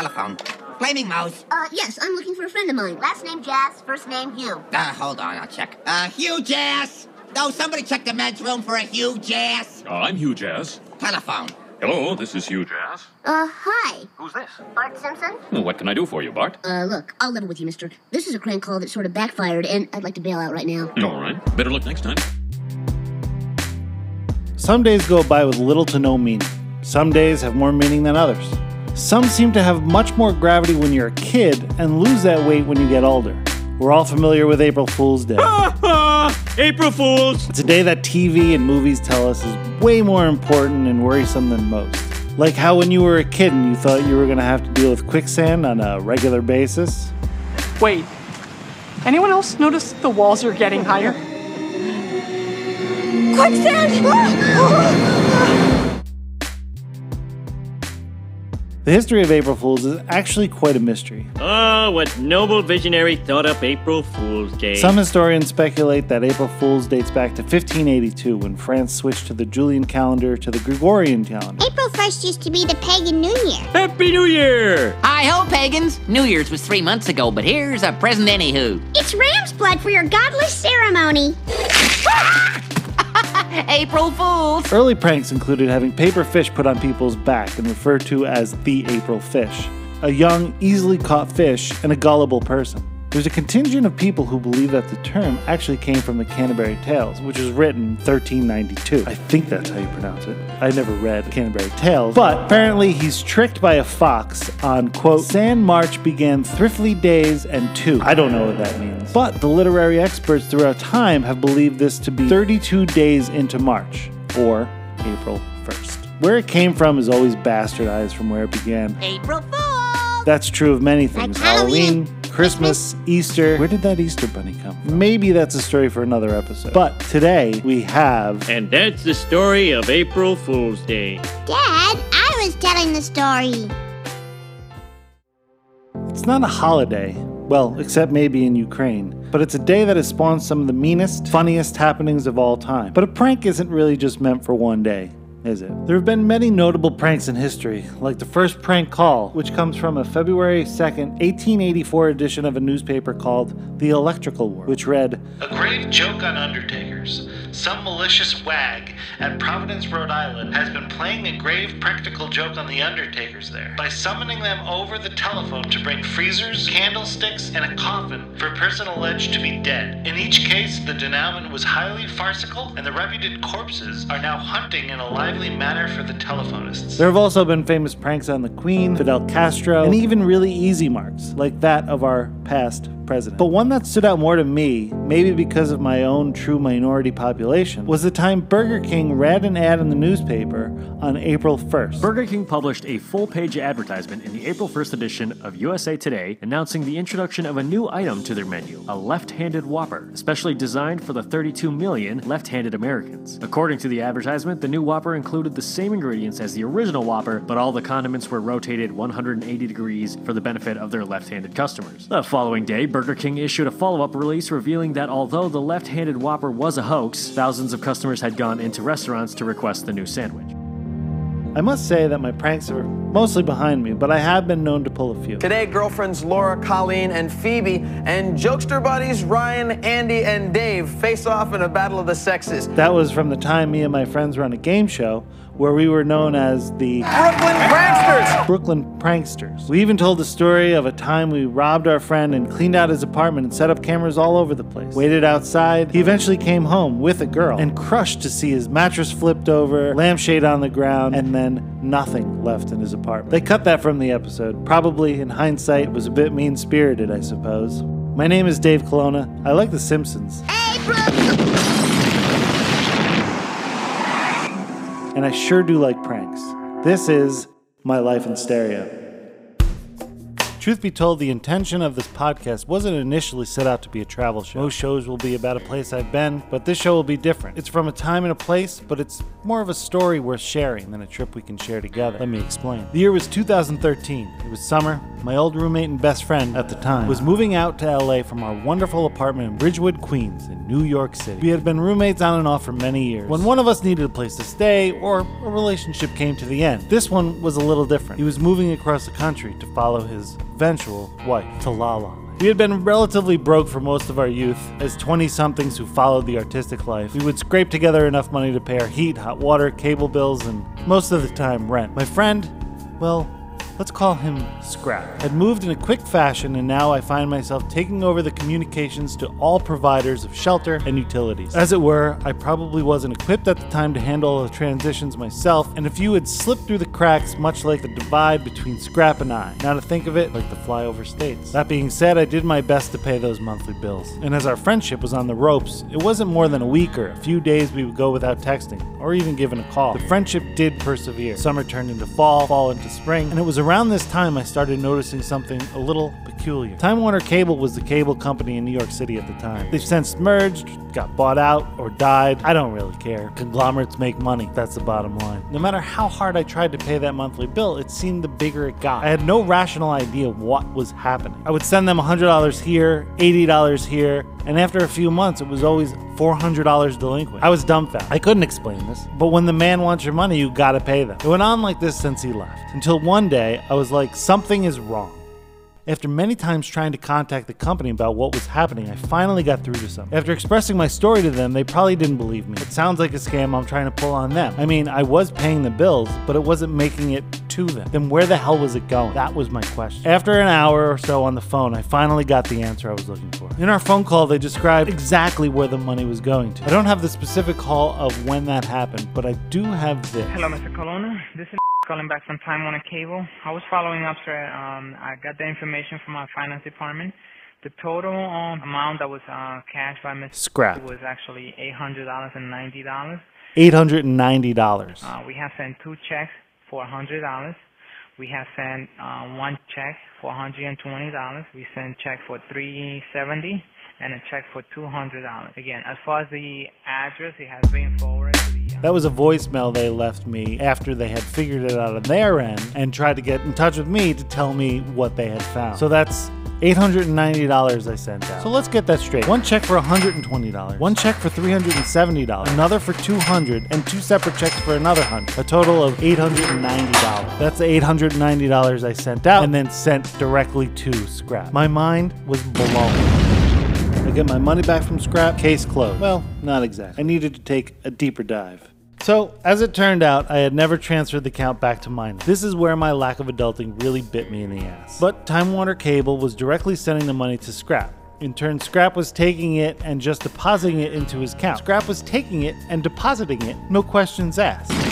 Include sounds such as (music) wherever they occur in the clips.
telephone. Flaming Moe's. Uh, yes, I'm looking for a friend of mine. Last name Jass, first name Hugh. Uh, hold on, I'll check. Uh, Hugh Jass. No, somebody check the men's room for a Hugh Jass. Uh, I'm Hugh Jass. Telephone. Hello, this is Hugh Jass. Uh, hi. Who's this? Bart Simpson? Well, what can I do for you, Bart? Uh, look, I'll level with you, mister. This is a crank call that sort of backfired, and I'd like to bail out right now. All right. Better luck next time. Some days go by with little to no meaning. Some days have more meaning than others. Some seem to have much more gravity when you're a kid and lose that weight when you get older. We're all familiar with April Fool's Day. (laughs) April Fools! It's a day that TV and movies tell us is way more important and worrisome than most. Like how when you were a kid and you thought you were going to have to deal with quicksand on a regular basis. Wait, anyone else notice the walls are getting higher? (gasps) Oh, The history of April Fools is actually quite a mystery. Oh, what noble visionary thought up April Fool's Day. Some historians speculate that April Fool's dates back to 1582 when France switched to the Julian calendar to the Gregorian calendar. April 1st used to be the pagan New Year. Happy New Year! Hi ho, pagans! New Year's was three months ago, but here's a present anywho. It's ram's blood for your godless ceremony. Ah! April Fools! Early pranks included having paper fish put on people's back and referred to as the April fish. A young, easily caught fish and a gullible person. There's a contingent of people who believe that the term actually came from the Canterbury Tales, which was written in 1392. I think that's how you pronounce it. I never read Canterbury Tales, but apparently he's tricked by a fox on, quote, Sand March began thriftly days and two. I don't know what that means. But the literary experts throughout time have believed this to be 32 days into March, or April 1st. Where it came from is always bastardized from where it began. April Fools! That's true of many things. Like Halloween, Christmas, Easter. Where did that Easter bunny come from? Maybe that's a story for another episode. But today we have And that's the story of April Fool's Day. Dad, I was telling the story. It's not a holiday. Well, except maybe in Ukraine. But it's a day that has spawned some of the meanest, funniest happenings of all time. But a prank isn't really just meant for one day, is it? There have been many notable pranks in history, like the first prank call, which comes from a February 2nd, 1884 edition of a newspaper called The Electrical World, which read A grave joke on undertakers. Some malicious wag at Providence, Rhode Island has been playing a grave practical joke on the undertakers there by summoning them over the telephone to bring freezers, candlesticks, and a coffin for a person alleged to be dead. In each case, the denouement was highly farcical, and the reputed corpses are now hunting in a lively manner for the telephonists. There have also been famous pranks on the Queen, Fidel Castro, and even really easy marks, like that of our past president. But one that stood out more to me, maybe because of my own true minority population, was the time Burger King read an ad in the newspaper on April 1st. Burger King published a full page advertisement in the April 1st edition of USA Today announcing the introduction of a new item to their menu a left handed Whopper, especially designed for the 32 million left handed Americans. According to the advertisement, the new Whopper included the same ingredients as the original Whopper, but all the condiments were rotated 180 degrees for the benefit of their left handed customers. The following day, Burger King issued a follow up release revealing that although the left handed Whopper was a hoax, thousands of customers had gone into restaurants to request the new sandwich. I must say that my pranks are mostly behind me, but I have been known to pull a few. Today, girlfriends Laura, Colleen, and Phoebe, and jokester buddies Ryan, Andy, and Dave face off in a battle of the sexes. That was from the time me and my friends were on a game show where we were known as the Brooklyn Pranksters! Brooklyn Pranksters. We even told the story of a time we robbed our friend and cleaned out his apartment and set up cameras all over the place. Waited outside. He eventually came home with a girl and crushed to see his mattress flipped over, lampshade on the ground, and then nothing left in his apartment. They cut that from the episode. Probably, in hindsight, was a bit mean spirited, I suppose. My name is Dave Colonna. I like The Simpsons. And I sure do like pranks. This is My Life in Stereo. Truth be told, the intention of this podcast wasn't initially set out to be a travel show. Most shows will be about a place I've been, but this show will be different. It's from a time and a place, but it's more of a story worth sharing than a trip we can share together. Let me explain. The year was 2013. It was summer. my old roommate and best friend at the time, was moving out to LA from our wonderful apartment in Ridgewood, Queens, in New York City. We had been roommates on and off for many years. When one of us needed a place to stay, or a relationship came to the end, this one was a little different. He was moving across the country to follow his eventual wife to La La. We had been relatively broke for most of our youth. As 20 somethings who followed the artistic life, we would scrape together enough money to pay our heat, hot water, cable bills, and most of the time rent. My friend, well, let's call him Scrap, had moved in a quick fashion, and now I find myself taking over the communications to all providers of shelter and utilities. As it were, I probably wasn't equipped at the time to handle the transitions myself, and a few had slipped through the cracks, much like the divide between Scrap and I. Now to think of it, like the flyover states. That being said, I did my best to pay those monthly bills. And as our friendship was on the ropes, it wasn't more than a week or a few days we would go without texting, or even giving a call. The friendship did persevere. Summer turned into fall, fall into spring, and it was around this time I started noticing something a little peculiar. Time Warner Cable was the cable company in New York City at the time. They've since merged, got bought out, or died. I don't really care. Conglomerates make money. That's the bottom line. No matter how hard I tried to pay that monthly bill, it seemed the bigger it got. I had no rational idea what was happening. I would send them $100 here, $80 here, and after a few months, it was always $400 delinquent. I was dumbfounded. I couldn't explain this. But when the man wants your money, you gotta pay them. It went on like this since he left. Until one day, I was like, something is wrong. After many times trying to contact the company about what was happening, I finally got through to some. After expressing my story to them, they probably didn't believe me. It sounds like a scam I'm trying to pull on them. I mean, I was paying the bills, but it wasn't making it to them. Then where the hell was it going? That was my question. After an hour or so on the phone, I finally got the answer I was looking for. In our phone call, they described exactly where the money was going to. I don't have the specific call of when that happened, but I do have this. Hello, Mr. Colonna. This is (laughs) calling back from Time Warner Cable. I was following up, sir. Um, I got the information from our finance department. The total um, amount that was uh, cashed by Mr. Scrap. was actually eight hundred dollars and ninety dollars. $890. Uh, we have sent two checks for hundred dollars. We have sent uh, one check for hundred and twenty dollars. We sent check for three seventy and a check for two hundred dollars. Again, as far as the address, it has been forwarded. That was a voicemail they left me after they had figured it out on their end and tried to get in touch with me to tell me what they had found. So that's $890 I sent out. So let's get that straight. One check for $120, one check for $370, another for $200, and two separate checks for another 100 A total of $890. That's the $890 I sent out and then sent directly to Scrap. My mind was blown. I get my money back from Scrap, case closed. Well, not exactly. I needed to take a deeper dive. So, as it turned out, I had never transferred the account back to mine. This is where my lack of adulting really bit me in the ass. But Time Warner Cable was directly sending the money to Scrap. In turn, Scrap was taking it and just depositing it into his account. Scrap was taking it and depositing it, no questions asked.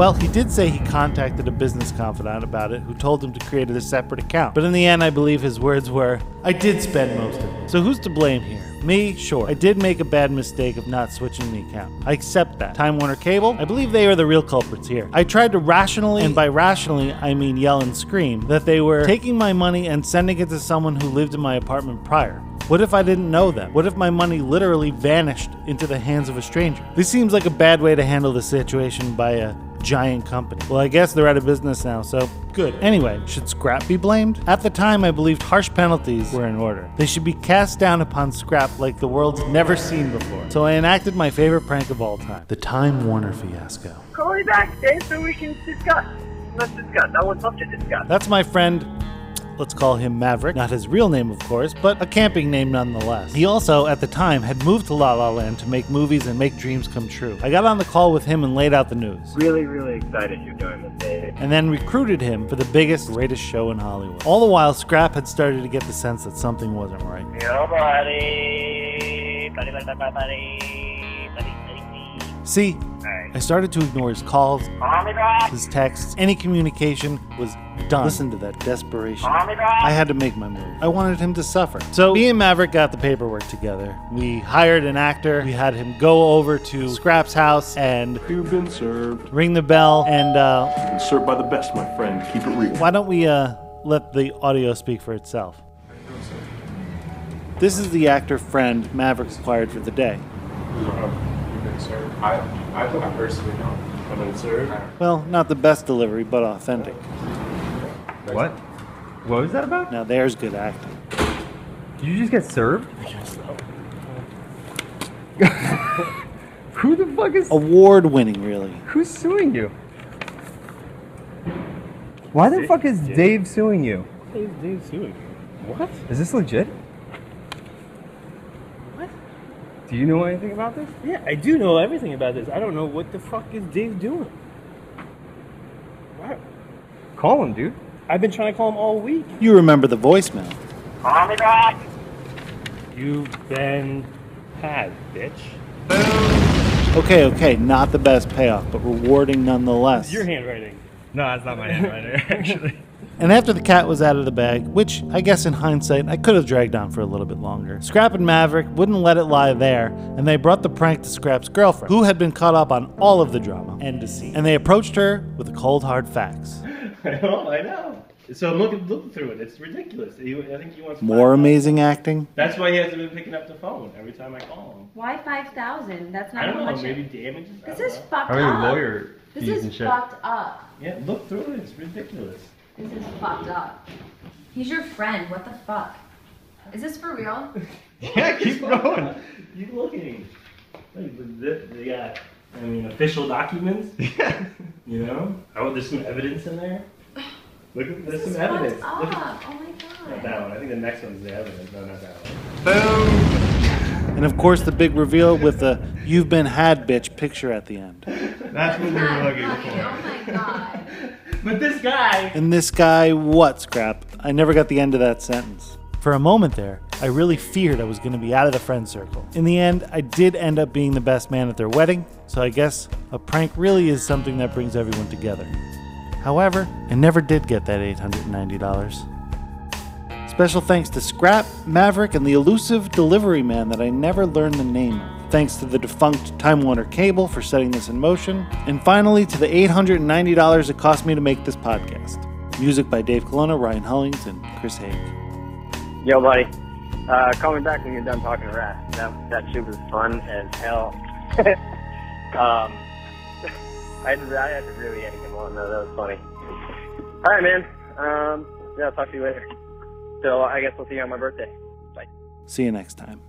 Well, he did say he contacted a business confidant about it who told him to create a separate account. But in the end, I believe his words were, I did spend most of it. So who's to blame here? Me? Sure. I did make a bad mistake of not switching the account. I accept that. Time Warner Cable? I believe they are the real culprits here. I tried to rationally, and by rationally, I mean yell and scream, that they were taking my money and sending it to someone who lived in my apartment prior. What if I didn't know them? What if my money literally vanished into the hands of a stranger? This seems like a bad way to handle the situation by a giant company. Well, I guess they're out of business now, so good. Anyway, should Scrap be blamed? At the time, I believed harsh penalties were in order. They should be cast down upon Scrap like the world's never seen before. So I enacted my favorite prank of all time the Time Warner fiasco. Call me back, Dave, so we can discuss. Let's discuss. I would love to discuss. That's my friend. Let's call him Maverick. Not his real name, of course, but a camping name nonetheless. He also, at the time, had moved to La La Land to make movies and make dreams come true. I got on the call with him and laid out the news. Really, really excited you're doing this, Dave. and then recruited him for the biggest, greatest show in Hollywood. All the while, Scrap had started to get the sense that something wasn't right. Yo, buddy. Buddy, buddy. See. I started to ignore his calls, Call me back. his texts, any communication was done. Listen to that desperation. Call me back. I had to make my move. I wanted him to suffer. So me and Maverick got the paperwork together. We hired an actor. We had him go over to Scrap's house and You've been served. ring the bell. And uh, Been served by the best, my friend. Keep it real. why don't we uh, let the audio speak for itself? This is the actor friend Maverick acquired for the day. You've been served. I, I, I personally don't. I've been. Well, not the best delivery, but authentic. What? What was that about? Now there's good acting. Did you just get served? (laughs) Who the fuck is Award winning, really. who's suing you? Why the fuck is Dave suing you? Is Dave suing you? What? Is this legit? What? Do you know anything about this? Yeah, I do know everything about this. I don't know what the fuck is Dave doing. What? Call him, dude. I've been trying to call him all week. You remember the voicemail. Call me back. You've been had, bitch. Okay, okay, not the best payoff, but rewarding nonetheless. Your handwriting. No, that's not my handwriting, (laughs) actually. And after the cat was out of the bag, which I guess in hindsight I could have dragged on for a little bit longer, Scrap and Maverick wouldn't let it lie there, and they brought the prank to Scrap's girlfriend, who had been caught up on all of the drama and deceit. And they approached her with the cold hard facts. (laughs) I know, I know. So I'm looking, looking through it. It's ridiculous. He, I think he wants. More amazing acting? That's why he hasn't been picking up the phone every time I call him. Why five thousand? That's not I don't how know. much. Maybe it- damages. I This don't is know. fucked Probably up. lawyer This fees is and shit. fucked up. Yeah, look through it. It's ridiculous. This is fucked up. He's your friend. What the fuck? Is this for real? (laughs) Yeah, keep going. Keep looking. Like, they, they got, uh, I mean, official documents. (laughs) Yeah. You know? Oh, there's some evidence in there. (sighs) Look, at there's This some evidence. fucked Look at, Oh my god. not that one. I think the next one's the evidence. No, not that one. Boom. And of course, the big reveal with the "You've been had, bitch" picture at the end. That's what we were looking for. Oh my god. (laughs) (laughs) But this guy. And this guy, what, Scrap? I never got the end of that sentence. For a moment there, I really feared I was going to be out of the friend circle. In the end, I did end up being the best man at their wedding, so I guess a prank really is something that brings everyone together. However, I never did get that $890. Special thanks to Scrap, Maverick, and the elusive delivery man that I never learned the name of. Thanks to the defunct Time Warner Cable for setting this in motion. And finally, to the $890 it cost me to make this podcast. Music by Dave Colonna, Ryan Hullings, and Chris Haig. Yo, buddy. Uh, call me back when you're done talking to Rat. That that shit was fun as hell. (laughs) um, (laughs) I had, to, I had to really egg him on though. That was funny. All right, man. Um, yeah, I'll talk to you later. So I guess we'll see you on my birthday. Bye. See you next time.